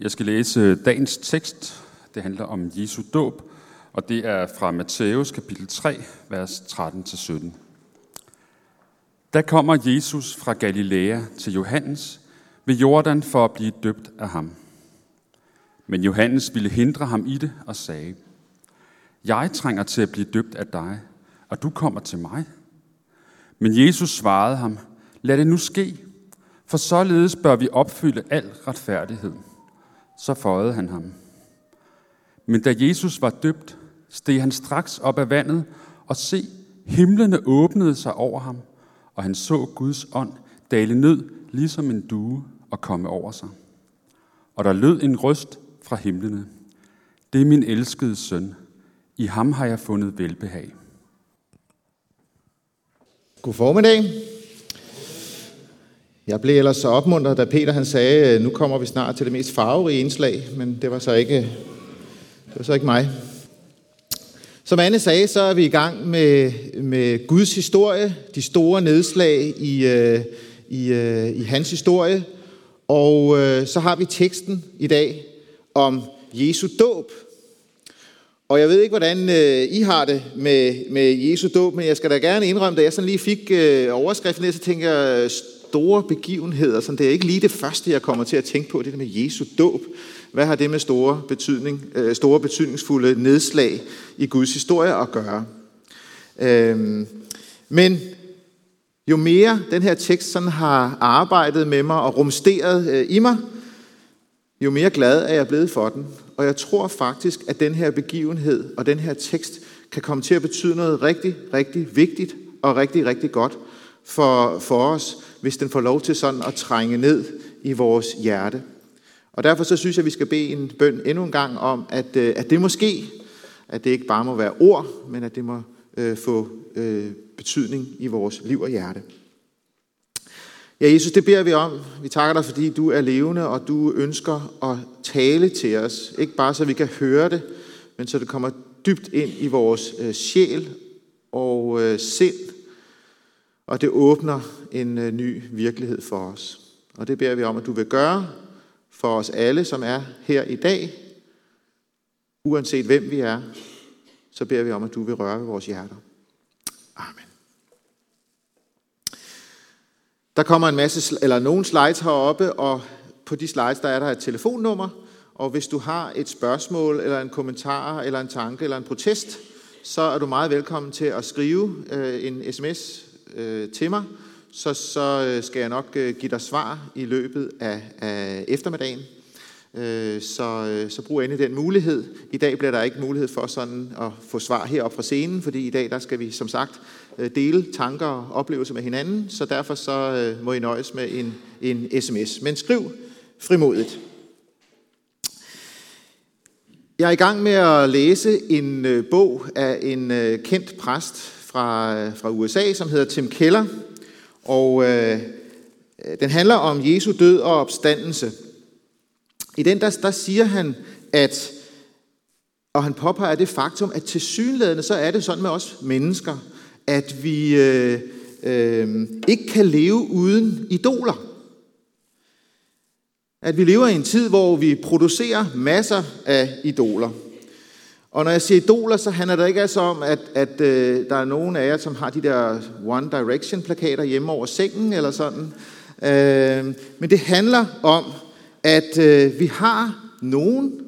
Jeg skal læse øh, dagens tekst. Det handler om Jesu dåb, og det er fra Matthæus kapitel 3, vers 13-17. Der kommer Jesus fra Galilea til Johannes ved Jordan for at blive døbt af ham. Men Johannes ville hindre ham i det og sagde, Jeg trænger til at blive døbt af dig, og du kommer til mig. Men Jesus svarede ham, Lad det nu ske, for således bør vi opfylde al retfærdighed. Så føjede han ham. Men da Jesus var døbt, steg han straks op af vandet, og se, himlene åbnede sig over ham, og han så Guds ånd dale ned, ligesom en due, og komme over sig. Og der lød en røst fra himlene. Det er min elskede søn. I ham har jeg fundet velbehag. God formiddag. Jeg blev ellers så opmuntret, da Peter han sagde, øh, nu kommer vi snart til det mest farverige indslag, men det var så ikke, det var så ikke mig. Som Anne sagde, så er vi i gang med, med Guds historie, de store nedslag i, øh, i, øh, i hans historie. Og øh, så har vi teksten i dag om Jesu dåb. Og jeg ved ikke, hvordan øh, I har det med, med Jesu dåb, men jeg skal da gerne indrømme, da jeg sådan lige fik øh, overskriften ned, så tænker jeg, store begivenheder, så det er ikke lige det første, jeg kommer til at tænke på, det der med Jesu dåb. Hvad har det med store, betydning, øh, store betydningsfulde nedslag i Guds historie at gøre? Øhm, men jo mere den her tekst sådan har arbejdet med mig og rumsteret øh, i mig, jo mere glad er jeg blevet for den. Og jeg tror faktisk, at den her begivenhed og den her tekst kan komme til at betyde noget rigtig, rigtig vigtigt og rigtig, rigtig godt for, for os, hvis den får lov til sådan at trænge ned i vores hjerte. Og derfor så synes jeg, at vi skal bede en bøn endnu en gang om, at, øh, at det måske, at det ikke bare må være ord, men at det må øh, få øh, betydning i vores liv og hjerte. Ja, Jesus, det beder vi om. Vi takker dig, fordi du er levende, og du ønsker at tale til os. Ikke bare så vi kan høre det, men så det kommer dybt ind i vores øh, sjæl og øh, sind, og det åbner en øh, ny virkelighed for os. Og det beder vi om, at du vil gøre for os alle, som er her i dag. Uanset hvem vi er, så beder vi om, at du vil røre ved vores hjerter. Amen. Der kommer en masse, eller nogle slides heroppe, og på de slides, der er der et telefonnummer, og hvis du har et spørgsmål, eller en kommentar, eller en tanke, eller en protest, så er du meget velkommen til at skrive øh, en sms øh, til mig, så, så øh, skal jeg nok øh, give dig svar i løbet af, af eftermiddagen. Øh, så, øh, så brug endelig den mulighed. I dag bliver der ikke mulighed for sådan at få svar herop fra scenen, fordi i dag der skal vi som sagt øh, dele tanker og oplevelser med hinanden, så derfor så øh, må I nøjes med en, en sms. Men skriv frimodigt. Jeg er i gang med at læse en øh, bog af en øh, kendt præst fra, fra USA, som hedder Tim Keller. Og øh, den handler om Jesu død og opstandelse. I den der, der siger han, at, og han påpeger det faktum, at til synlædende så er det sådan med os mennesker, at vi øh, øh, ikke kan leve uden idoler. At vi lever i en tid, hvor vi producerer masser af idoler. Og når jeg siger idoler, så handler det ikke altså om, at, at øh, der er nogen af jer, som har de der One Direction-plakater hjemme over sengen eller sådan. Øh, men det handler om, at øh, vi har nogen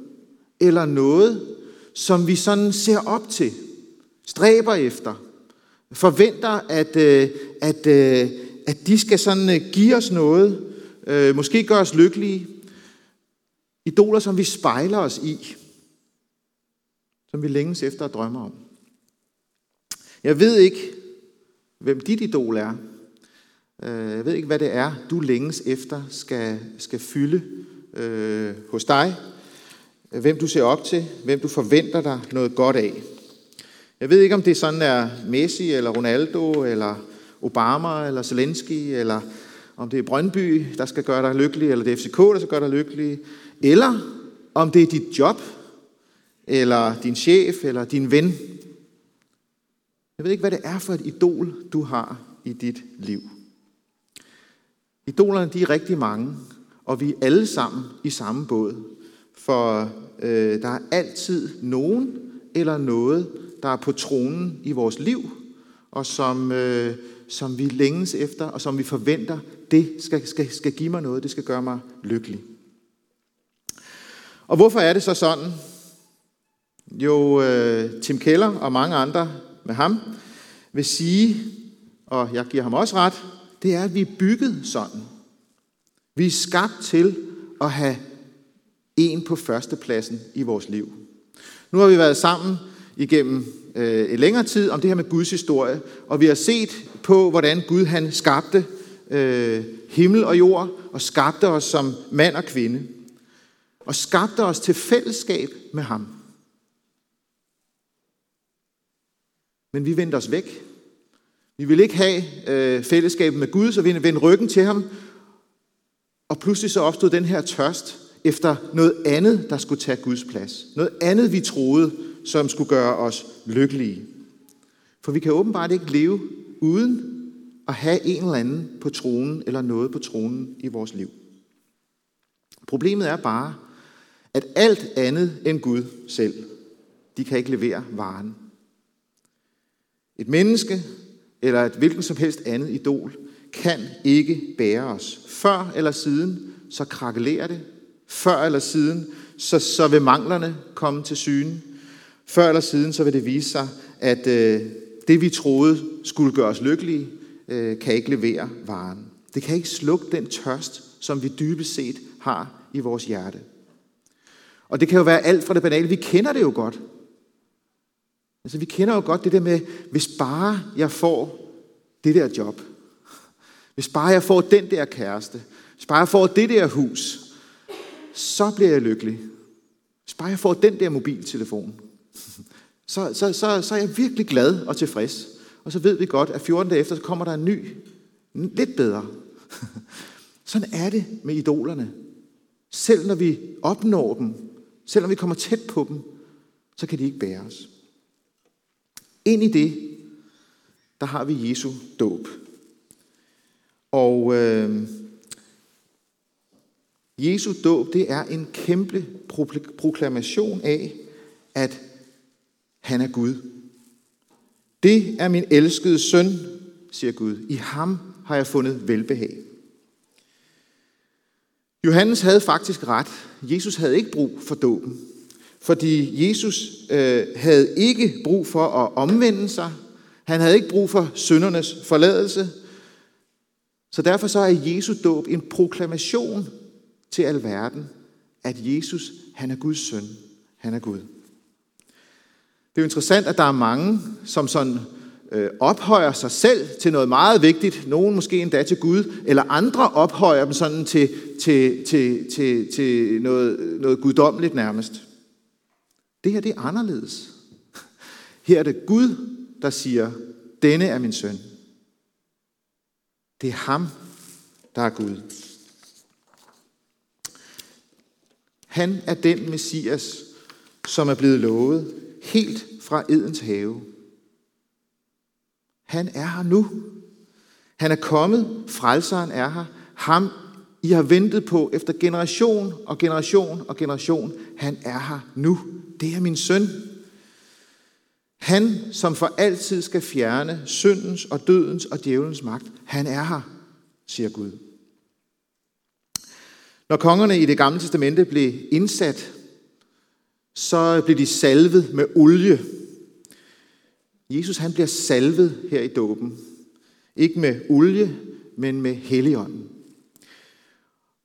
eller noget, som vi sådan ser op til, stræber efter, forventer, at, øh, at, øh, at de skal sådan øh, give os noget, øh, måske gøre os lykkelige. Idoler, som vi spejler os i som vi længes efter at drømme om. Jeg ved ikke, hvem dit idol er. Øh, jeg ved ikke, hvad det er, du længes efter skal, skal fylde øh, hos dig. Hvem du ser op til, hvem du forventer dig noget godt af. Jeg ved ikke, om det sådan er Messi, eller Ronaldo, eller Obama, eller Zelensky, eller om det er Brøndby, der skal gøre dig lykkelig, eller det er FCK, der skal gøre dig lykkelig, eller om det er dit job, eller din chef, eller din ven. Jeg ved ikke, hvad det er for et idol, du har i dit liv. Idolerne, de er rigtig mange, og vi er alle sammen i samme båd. For øh, der er altid nogen eller noget, der er på tronen i vores liv, og som, øh, som vi længes efter, og som vi forventer, det skal, skal, skal give mig noget, det skal gøre mig lykkelig. Og hvorfor er det så sådan? Jo, øh, Tim Keller og mange andre med ham vil sige, og jeg giver ham også ret, det er, at vi er bygget sådan. Vi er skabt til at have en på førstepladsen i vores liv. Nu har vi været sammen igennem øh, en længere tid om det her med Guds historie, og vi har set på, hvordan Gud han skabte øh, himmel og jord, og skabte os som mand og kvinde, og skabte os til fællesskab med ham. Men vi vendte os væk. Vi ville ikke have øh, fællesskabet med Gud, så vi vendte ryggen til ham. Og pludselig så opstod den her tørst efter noget andet, der skulle tage Guds plads. Noget andet, vi troede, som skulle gøre os lykkelige. For vi kan åbenbart ikke leve uden at have en eller anden på tronen, eller noget på tronen i vores liv. Problemet er bare, at alt andet end Gud selv, de kan ikke levere varen. Et menneske eller et hvilken som helst andet idol kan ikke bære os. Før eller siden, så krakelerer det. Før eller siden, så, så vil manglerne komme til syne. Før eller siden, så vil det vise sig, at øh, det vi troede skulle gøre os lykkelige, øh, kan ikke levere varen. Det kan ikke slukke den tørst, som vi dybest set har i vores hjerte. Og det kan jo være alt fra det banale. Vi kender det jo godt. Altså, vi kender jo godt det der med, hvis bare jeg får det der job, hvis bare jeg får den der kæreste, hvis bare jeg får det der hus, så bliver jeg lykkelig. Hvis bare jeg får den der mobiltelefon, så, så, så, så er jeg virkelig glad og tilfreds. Og så ved vi godt, at 14 dage efter, så kommer der en ny, lidt bedre. Sådan er det med idolerne. Selv når vi opnår dem, selv når vi kommer tæt på dem, så kan de ikke bære os. Ind i det, der har vi Jesu dåb. Og øh, Jesu dåb, det er en kæmpe proklamation af, at han er Gud. Det er min elskede søn, siger Gud. I ham har jeg fundet velbehag. Johannes havde faktisk ret. Jesus havde ikke brug for dåben. Fordi Jesus øh, havde ikke brug for at omvende sig. Han havde ikke brug for syndernes forladelse. Så derfor så er Jesu dåb en proklamation til alverden, at Jesus, han er Guds søn. Han er Gud. Det er jo interessant, at der er mange, som sådan øh, ophøjer sig selv til noget meget vigtigt, nogen måske endda til Gud, eller andre ophøjer dem sådan til, til, til, til, til noget, noget guddommeligt nærmest. Det her det er anderledes. Her er det Gud, der siger, denne er min søn. Det er ham, der er Gud. Han er den Messias, som er blevet lovet helt fra Edens have. Han er her nu. Han er kommet. Frelseren er her. Ham, i har ventet på efter generation og generation og generation. Han er her nu. Det er min søn. Han, som for altid skal fjerne syndens og dødens og djævelens magt. Han er her, siger Gud. Når kongerne i det gamle testamente blev indsat, så blev de salvet med olie. Jesus han bliver salvet her i dåben. Ikke med olie, men med helligånden.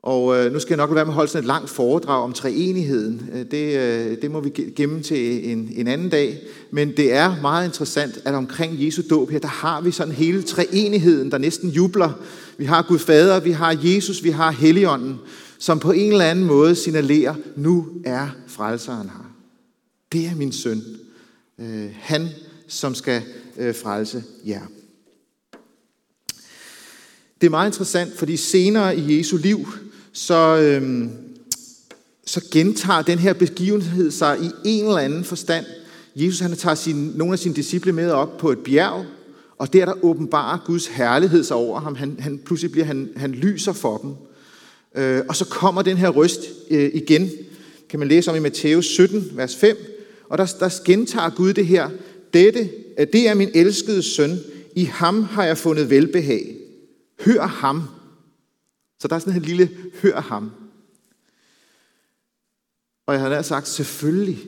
Og øh, nu skal jeg nok være med at holde sådan et langt foredrag om treenigheden. Øh, det, øh, det må vi gemme til en, en anden dag. Men det er meget interessant, at omkring Jesu dåb her, der har vi sådan hele treenigheden, der næsten jubler. Vi har Gud Fader, vi har Jesus, vi har Helligånden, som på en eller anden måde signalerer, nu er frelseren her. Det er min søn. Øh, han, som skal øh, frelse jer. Det er meget interessant, fordi senere i Jesu liv, så, øhm, så gentager den her begivenhed sig i en eller anden forstand. Jesus han tager sin, nogle af sine disciple med op på et bjerg, og der der åbenbarer Guds herlighed sig over ham. Han, han, pludselig bliver han, han lyser for dem. Øh, og så kommer den her røst øh, igen. kan man læse om i Matthæus 17, vers 5. Og der, der gentager Gud det her. Dette, det er min elskede søn. I ham har jeg fundet velbehag. Hør ham. Så der er sådan en lille hør ham. Og jeg havde sagt, selvfølgelig.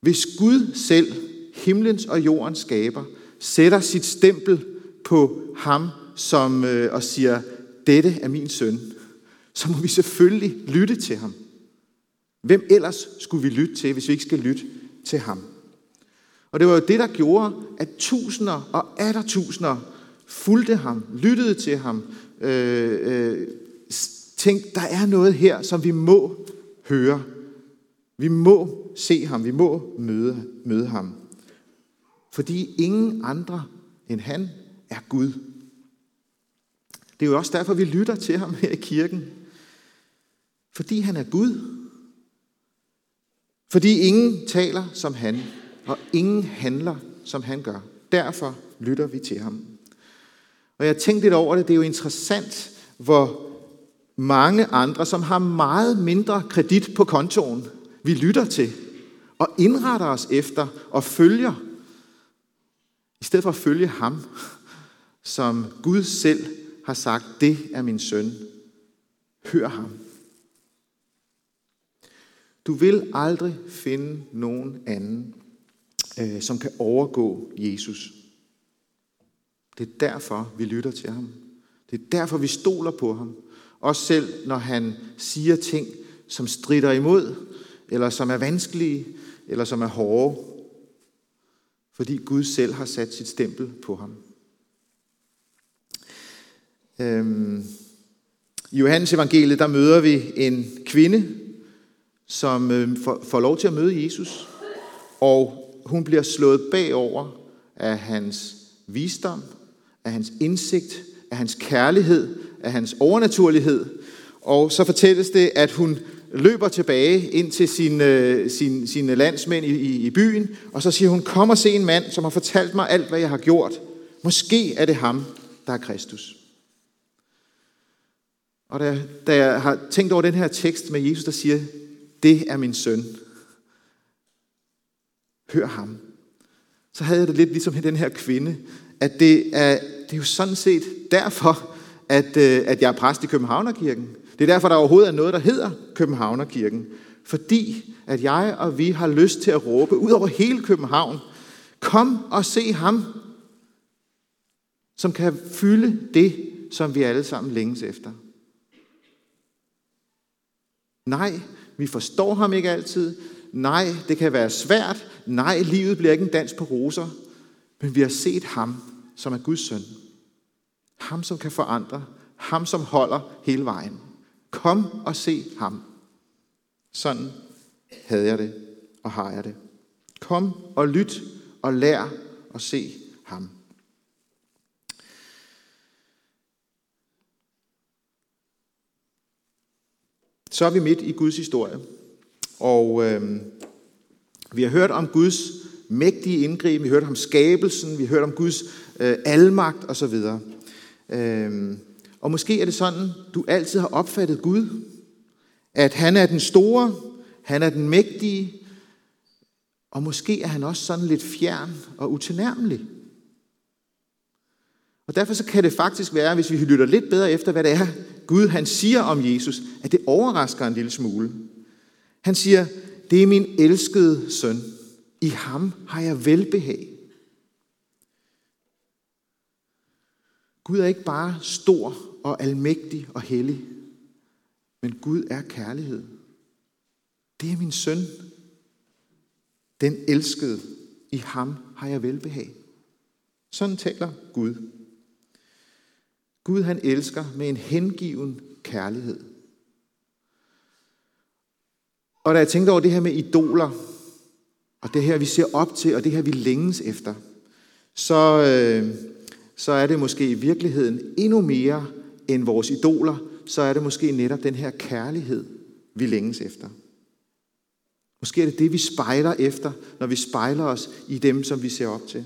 Hvis Gud selv, himlens og jordens skaber, sætter sit stempel på ham som, øh, og siger, dette er min søn, så må vi selvfølgelig lytte til ham. Hvem ellers skulle vi lytte til, hvis vi ikke skal lytte til ham? Og det var jo det, der gjorde, at tusinder og atter tusinder fulgte ham, lyttede til ham, øh, øh, tænkte, der er noget her, som vi må høre. Vi må se ham, vi må møde, møde ham. Fordi ingen andre end han er Gud. Det er jo også derfor, vi lytter til ham her i kirken. Fordi han er Gud. Fordi ingen taler som han, og ingen handler som han gør. Derfor lytter vi til ham. Og jeg tænkte lidt over det, det er jo interessant, hvor mange andre, som har meget mindre kredit på kontoen, vi lytter til og indretter os efter og følger, i stedet for at følge ham, som Gud selv har sagt, det er min søn. Hør ham. Du vil aldrig finde nogen anden, øh, som kan overgå Jesus. Det er derfor, vi lytter til ham. Det er derfor, vi stoler på ham. Også selv, når han siger ting, som strider imod, eller som er vanskelige, eller som er hårde. Fordi Gud selv har sat sit stempel på ham. Øhm, I Johannes evangeliet, der møder vi en kvinde, som øh, får, får lov til at møde Jesus. Og hun bliver slået bagover af hans visdom, af hans indsigt, af hans kærlighed, af hans overnaturlighed. Og så fortælles det, at hun løber tilbage ind til sin, sine, sin, sine landsmænd i, i, i byen, og så siger hun, kom og se en mand, som har fortalt mig alt, hvad jeg har gjort. Måske er det ham, der er Kristus. Og da, da jeg har tænkt over den her tekst med Jesus, der siger, det er min søn. Hør ham. Så havde jeg det lidt ligesom den her kvinde, at det er, det er jo sådan set derfor, at, øh, at jeg er præst i Københavnerkirken. Det er derfor, der overhovedet er noget, der hedder Københavnerkirken. Fordi at jeg og vi har lyst til at råbe ud over hele København, kom og se ham, som kan fylde det, som vi alle sammen længes efter. Nej, vi forstår ham ikke altid. Nej, det kan være svært. Nej, livet bliver ikke en dans på roser. Men vi har set ham, som er Guds søn. Ham, som kan forandre. Ham, som holder hele vejen. Kom og se ham. Sådan havde jeg det, og har jeg det. Kom og lyt og lær at se ham. Så er vi midt i Guds historie. Og øh, vi har hørt om Guds mægtige indgreb, vi har hørt om skabelsen, vi har hørt om Guds øh, almagt osv. Øh, og måske er det sådan, du altid har opfattet Gud, at han er den store, han er den mægtige, og måske er han også sådan lidt fjern og utilnærmelig. Og derfor så kan det faktisk være, hvis vi lytter lidt bedre efter, hvad det er, Gud han siger om Jesus, at det overrasker en lille smule. Han siger, det er min elskede søn. I ham har jeg velbehag. Gud er ikke bare stor og almægtig og hellig, men Gud er kærlighed. Det er min søn. Den elskede. I ham har jeg velbehag. Sådan taler Gud. Gud han elsker med en hengiven kærlighed. Og da jeg tænkte over det her med idoler, og det her vi ser op til, og det her vi længes efter, så, øh, så er det måske i virkeligheden endnu mere end vores idoler, så er det måske netop den her kærlighed, vi længes efter. Måske er det det, vi spejler efter, når vi spejler os i dem, som vi ser op til.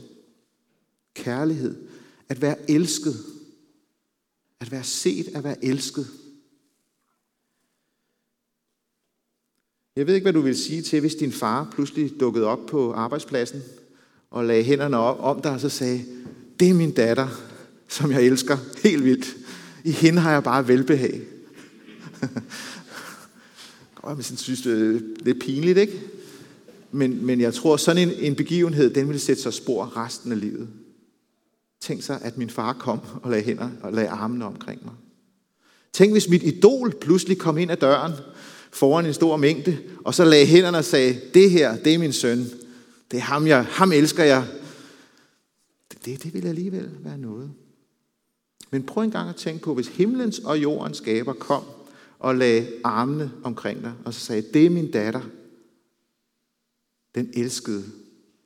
Kærlighed. At være elsket. At være set, at være elsket. Jeg ved ikke, hvad du vil sige til, hvis din far pludselig dukkede op på arbejdspladsen og lagde hænderne op om dig og så sagde, det er min datter, som jeg elsker helt vildt. I hende har jeg bare velbehag. Godt, men synes, det er lidt pinligt, ikke? Men, men jeg tror, sådan en, en begivenhed, den vil sætte sig spor resten af livet. Tænk sig, at min far kom og lagde hænder og lagde armene omkring mig. Tænk, hvis mit idol pludselig kom ind ad døren foran en stor mængde, og så lagde hænderne og sagde, det her, det er min søn. Det er ham, jeg, ham elsker jeg. Det, det, vil alligevel være noget. Men prøv en gang at tænke på, hvis himlens og jordens skaber kom og lagde armene omkring dig, og så sagde, det er min datter, den elskede.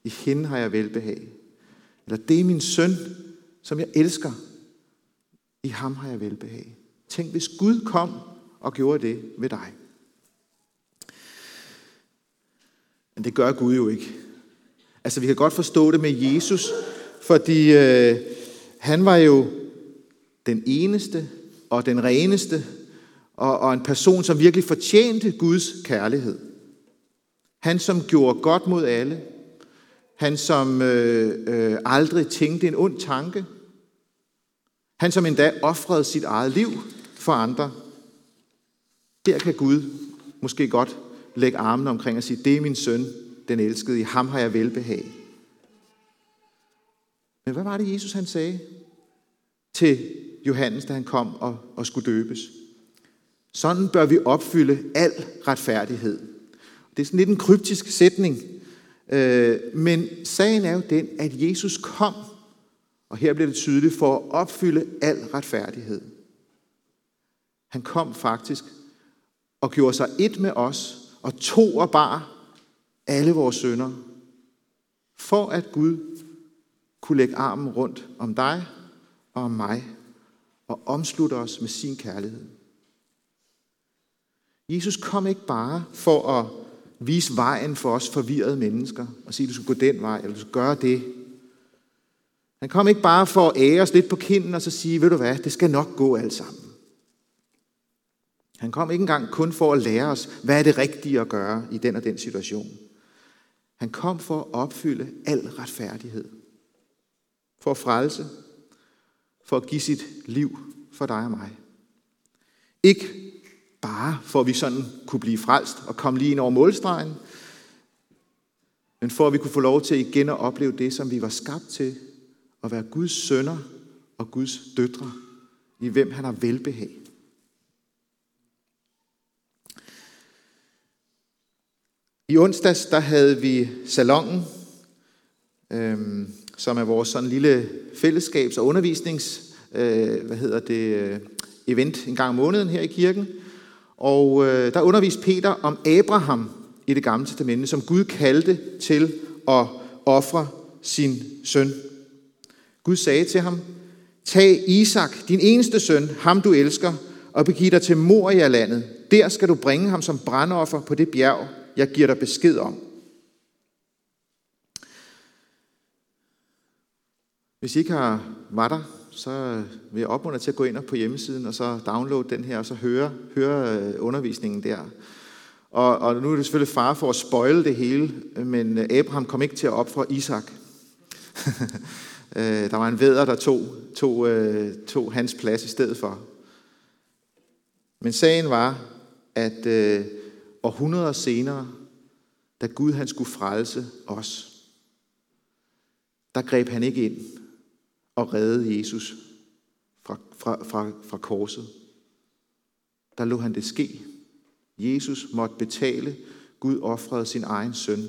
I hende har jeg velbehag. Eller det er min søn, som jeg elsker. I ham har jeg velbehag. Tænk, hvis Gud kom og gjorde det ved dig. Men det gør Gud jo ikke. Altså, vi kan godt forstå det med Jesus, fordi øh, han var jo den eneste og den reneste, og, og en person, som virkelig fortjente Guds kærlighed. Han, som gjorde godt mod alle. Han, som øh, øh, aldrig tænkte en ond tanke. Han, som endda offrede sit eget liv for andre. Der kan Gud måske godt lægge armene omkring og sige, det er min søn, den elskede, i ham har jeg velbehag. Men hvad var det, Jesus han sagde til Johannes, da han kom og, og skulle døbes? Sådan bør vi opfylde al retfærdighed. Det er sådan lidt en kryptisk sætning, øh, men sagen er jo den, at Jesus kom, og her bliver det tydeligt, for at opfylde al retfærdighed. Han kom faktisk og gjorde sig et med os, og tog og bar alle vores sønder, for at Gud kunne lægge armen rundt om dig og om mig, og omslutte os med sin kærlighed. Jesus kom ikke bare for at vise vejen for os forvirrede mennesker, og sige, at du skal gå den vej, eller du skal gøre det. Han kom ikke bare for at ære os lidt på kinden, og så sige, ved du hvad, det skal nok gå alt sammen. Han kom ikke engang kun for at lære os, hvad er det rigtige at gøre i den og den situation. Han kom for at opfylde al retfærdighed. For at frelse. For at give sit liv for dig og mig. Ikke bare for at vi sådan kunne blive frelst og komme lige ind over målstregen, men for at vi kunne få lov til igen at opleve det, som vi var skabt til, at være Guds sønner og Guds døtre, i hvem han har velbehag. I onsdags, der havde vi salongen, øhm, som er vores sådan lille fællesskabs- og undervisnings, øh, hvad hedder det, øh, event en gang om måneden her i kirken. Og øh, der underviste Peter om Abraham i det gamle testamente, som Gud kaldte til at ofre sin søn. Gud sagde til ham, Tag Isak, din eneste søn, ham du elsker, og begiv dig til Moria-landet. Der skal du bringe ham som brandoffer på det bjerg, jeg giver dig besked om. Hvis I ikke har var der, så vil jeg opmuntre til at gå ind på hjemmesiden og så downloade den her, og så høre, høre øh, undervisningen der. Og, og nu er det selvfølgelig far for at spoile det hele, men øh, Abraham kom ikke til at opføre Isak. Øh, der var en væder, der tog, tog, tog hans plads i stedet for. Men sagen var, at århundreder senere, da Gud han skulle frelse os, der greb han ikke ind og redde Jesus fra, fra, fra, fra korset. Der lå han det ske. Jesus måtte betale. Gud offrede sin egen søn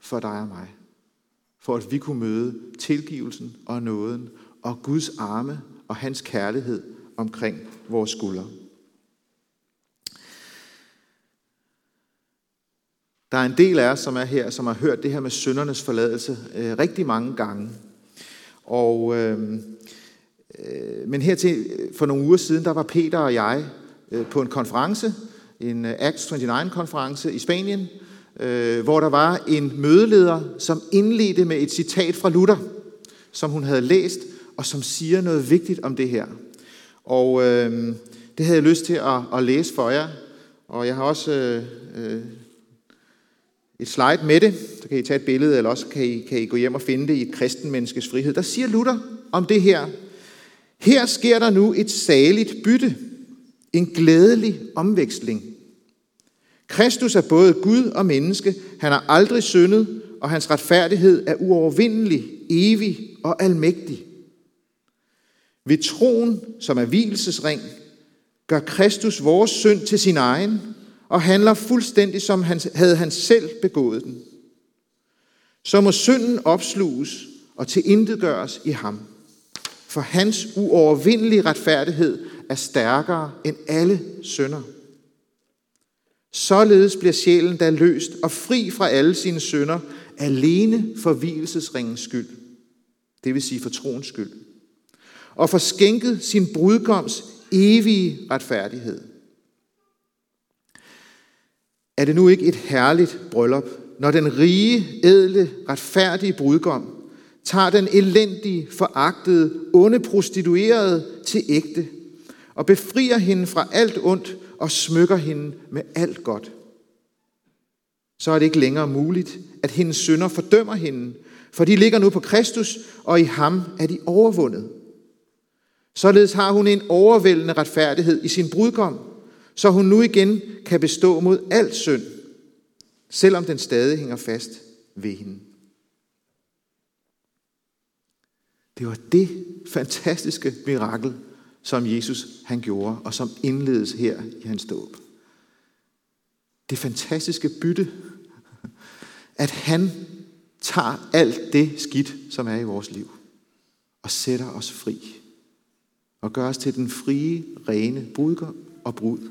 for dig og mig. For at vi kunne møde tilgivelsen og nåden og Guds arme og hans kærlighed omkring vores skuldre. Der er en del af os, som er her, som har hørt det her med søndernes forladelse øh, rigtig mange gange. Og, øh, øh, men her til for nogle uger siden, der var Peter og jeg øh, på en konference, en øh, Acts 29-konference i Spanien, øh, hvor der var en mødeleder, som indledte med et citat fra Luther, som hun havde læst, og som siger noget vigtigt om det her. Og øh, det havde jeg lyst til at, at læse for jer, og jeg har også øh, øh, et slide med det, så kan I tage et billede, eller også kan I, kan I gå hjem og finde det i et kristen menneskes frihed. Der siger Luther om det her. Her sker der nu et saligt bytte, en glædelig omveksling. Kristus er både Gud og menneske. Han har aldrig syndet, og hans retfærdighed er uovervindelig, evig og almægtig. Ved troen, som er hvilesesring, gør Kristus vores synd til sin egen, og handler fuldstændig som han, havde han selv begået den. Så må synden opsluges og tilintetgøres i ham. For hans uovervindelige retfærdighed er stærkere end alle synder. Således bliver sjælen da løst og fri fra alle sine synder, alene for hvilesesringens skyld. Det vil sige for troens skyld. Og for skænket sin brudgoms evige retfærdighed. Er det nu ikke et herligt bryllup, når den rige, edle, retfærdige brudgom tager den elendige, foragtede, onde prostituerede til ægte og befrier hende fra alt ondt og smykker hende med alt godt. Så er det ikke længere muligt, at hendes sønder fordømmer hende, for de ligger nu på Kristus, og i ham er de overvundet. Således har hun en overvældende retfærdighed i sin brudgom, så hun nu igen kan bestå mod al synd, selvom den stadig hænger fast ved hende. Det var det fantastiske mirakel, som Jesus han gjorde, og som indledes her i hans dåb. Det fantastiske bytte, at han tager alt det skidt, som er i vores liv, og sætter os fri, og gør os til den frie, rene brudgom og brud.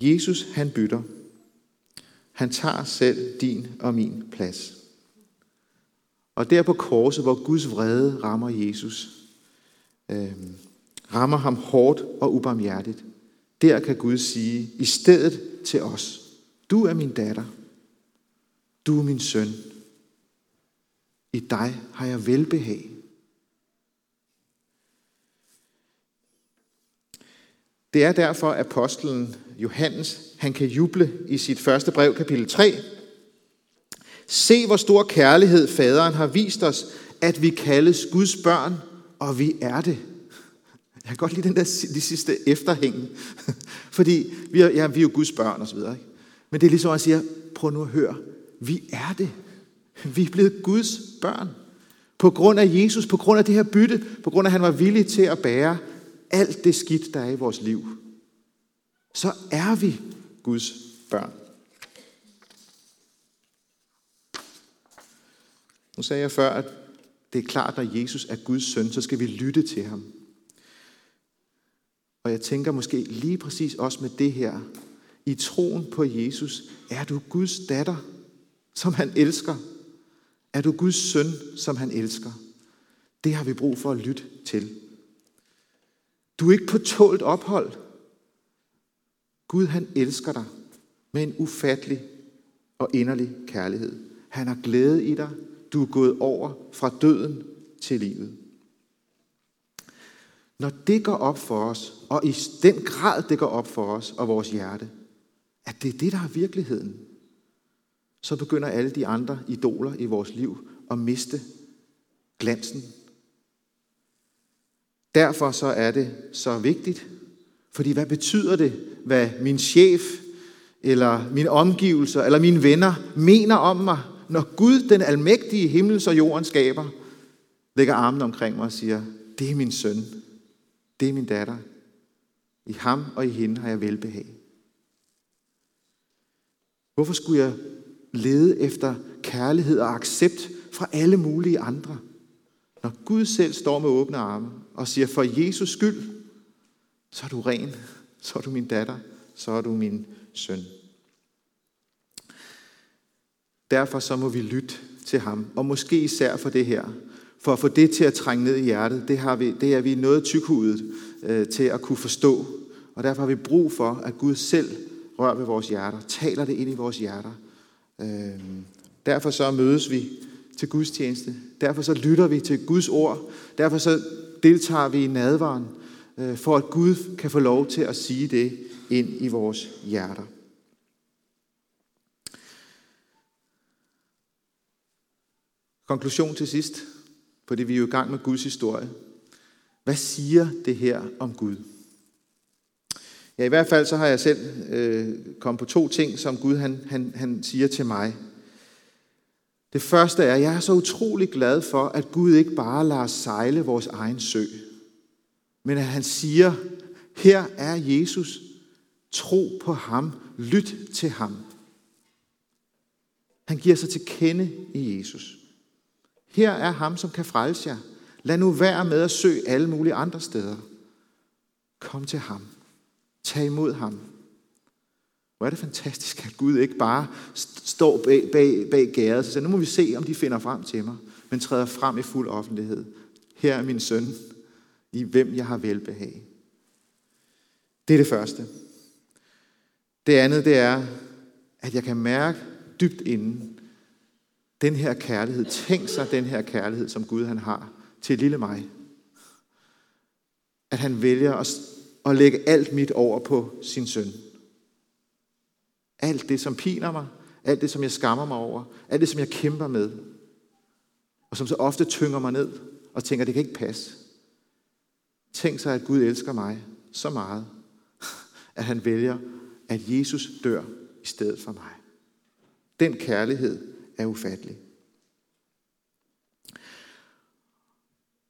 Jesus, han bytter. Han tager selv din og min plads. Og der på korset, hvor Guds vrede rammer Jesus, øh, rammer ham hårdt og ubarmhjertigt, der kan Gud sige i stedet til os, du er min datter, du er min søn, i dig har jeg velbehag. Det er derfor, at apostlen Johannes, han kan juble i sit første brev, kapitel 3, Se, hvor stor kærlighed faderen har vist os, at vi kaldes Guds børn, og vi er det. Jeg kan godt lide den der de sidste efterhæng. Fordi vi er, ja, vi er jo Guds børn og så videre. Ikke? Men det er ligesom at sige, prøv nu at høre, vi er det. Vi er blevet Guds børn. På grund af Jesus, på grund af det her bytte, på grund af at han var villig til at bære alt det skidt, der er i vores liv. Så er vi Guds børn. Nu sagde jeg før, at det er klart, at Jesus er Guds søn, så skal vi lytte til ham. Og jeg tænker måske lige præcis også med det her. I troen på Jesus, er du Guds datter, som han elsker? Er du Guds søn, som han elsker? Det har vi brug for at lytte til. Du er ikke på tålt ophold. Gud, han elsker dig med en ufattelig og inderlig kærlighed. Han har glæde i dig. Du er gået over fra døden til livet. Når det går op for os, og i den grad det går op for os og vores hjerte, at det er det, der er virkeligheden, så begynder alle de andre idoler i vores liv at miste glansen. Derfor så er det så vigtigt, fordi hvad betyder det, hvad min chef, eller mine omgivelser, eller mine venner mener om mig, når Gud, den almægtige himmel og jorden skaber, lægger armen omkring mig og siger, det er min søn, det er min datter. I ham og i hende har jeg velbehag. Hvorfor skulle jeg lede efter kærlighed og accept fra alle mulige andre? Når Gud selv står med åbne arme og siger, for Jesus skyld, så er du ren, så er du min datter, så er du min søn. Derfor så må vi lytte til ham, og måske især for det her. For at få det til at trænge ned i hjertet, det, har vi, det er vi noget tykhudet øh, til at kunne forstå. Og derfor har vi brug for, at Gud selv rører ved vores hjerter, taler det ind i vores hjerter. Øh, derfor så mødes vi til Guds tjeneste. Derfor så lytter vi til Guds ord. Derfor så deltager vi i nadvaren, Øh, for at Gud kan få lov til at sige det ind i vores hjerter. Konklusion til sidst, fordi vi er jo i gang med Guds historie. Hvad siger det her om Gud? Ja, i hvert fald så har jeg selv øh, kommet på to ting, som Gud han, han, han siger til mig. Det første er, at jeg er så utrolig glad for, at Gud ikke bare lader sejle vores egen sø men at han siger, her er Jesus, tro på ham, lyt til ham. Han giver sig til kende i Jesus. Her er ham, som kan frelse jer. Lad nu være med at søge alle mulige andre steder. Kom til ham. Tag imod ham. Hvor er det fantastisk, at Gud ikke bare står bag, bag, bag gæret og siger, nu må vi se, om de finder frem til mig, men træder frem i fuld offentlighed. Her er min søn, i hvem jeg har velbehag. Det er det første. Det andet, det er, at jeg kan mærke dybt inden, den her kærlighed. Tænk sig den her kærlighed, som Gud han har til lille mig. At han vælger at, at lægge alt mit over på sin søn. Alt det, som piner mig, alt det, som jeg skammer mig over, alt det, som jeg kæmper med, og som så ofte tynger mig ned og tænker, det kan ikke passe. Tænk sig, at Gud elsker mig så meget, at han vælger, at Jesus dør i stedet for mig. Den kærlighed er ufattelig.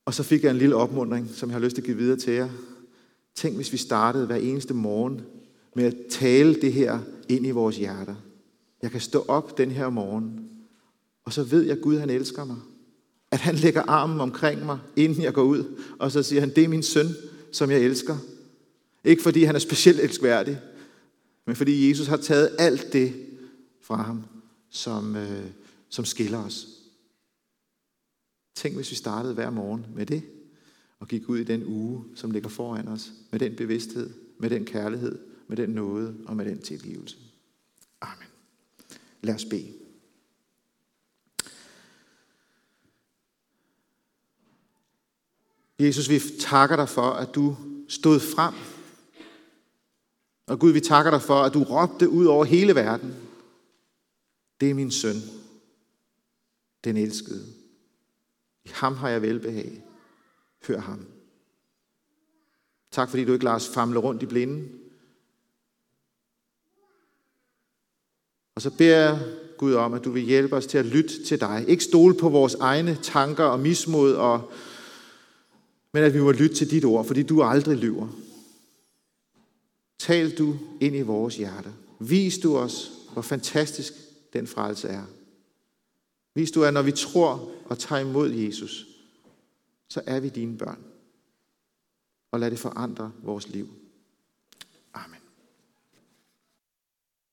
Og så fik jeg en lille opmundring, som jeg har lyst til at give videre til jer. Tænk, hvis vi startede hver eneste morgen med at tale det her ind i vores hjerter. Jeg kan stå op den her morgen, og så ved jeg, at Gud han elsker mig. At han lægger armen omkring mig, inden jeg går ud, og så siger han, det er min søn, som jeg elsker. Ikke fordi han er specielt elskværdig, men fordi Jesus har taget alt det fra ham, som, øh, som skiller os. Tænk, hvis vi startede hver morgen med det, og gik ud i den uge, som ligger foran os, med den bevidsthed, med den kærlighed, med den nåde og med den tilgivelse. Amen. Lad os bede. Jesus, vi takker dig for, at du stod frem. Og Gud, vi takker dig for, at du råbte ud over hele verden. Det er min søn, den elskede. I ham har jeg velbehag. Hør ham. Tak fordi du ikke lader os famle rundt i blinde. Og så beder jeg Gud om, at du vil hjælpe os til at lytte til dig. Ikke stole på vores egne tanker og mismod, og, men at vi må lytte til dit ord, fordi du aldrig lyver. Tal du ind i vores hjerter. Vis du os, hvor fantastisk den frelse er. Vis du, at når vi tror og tager imod Jesus, så er vi dine børn. Og lad det forandre vores liv.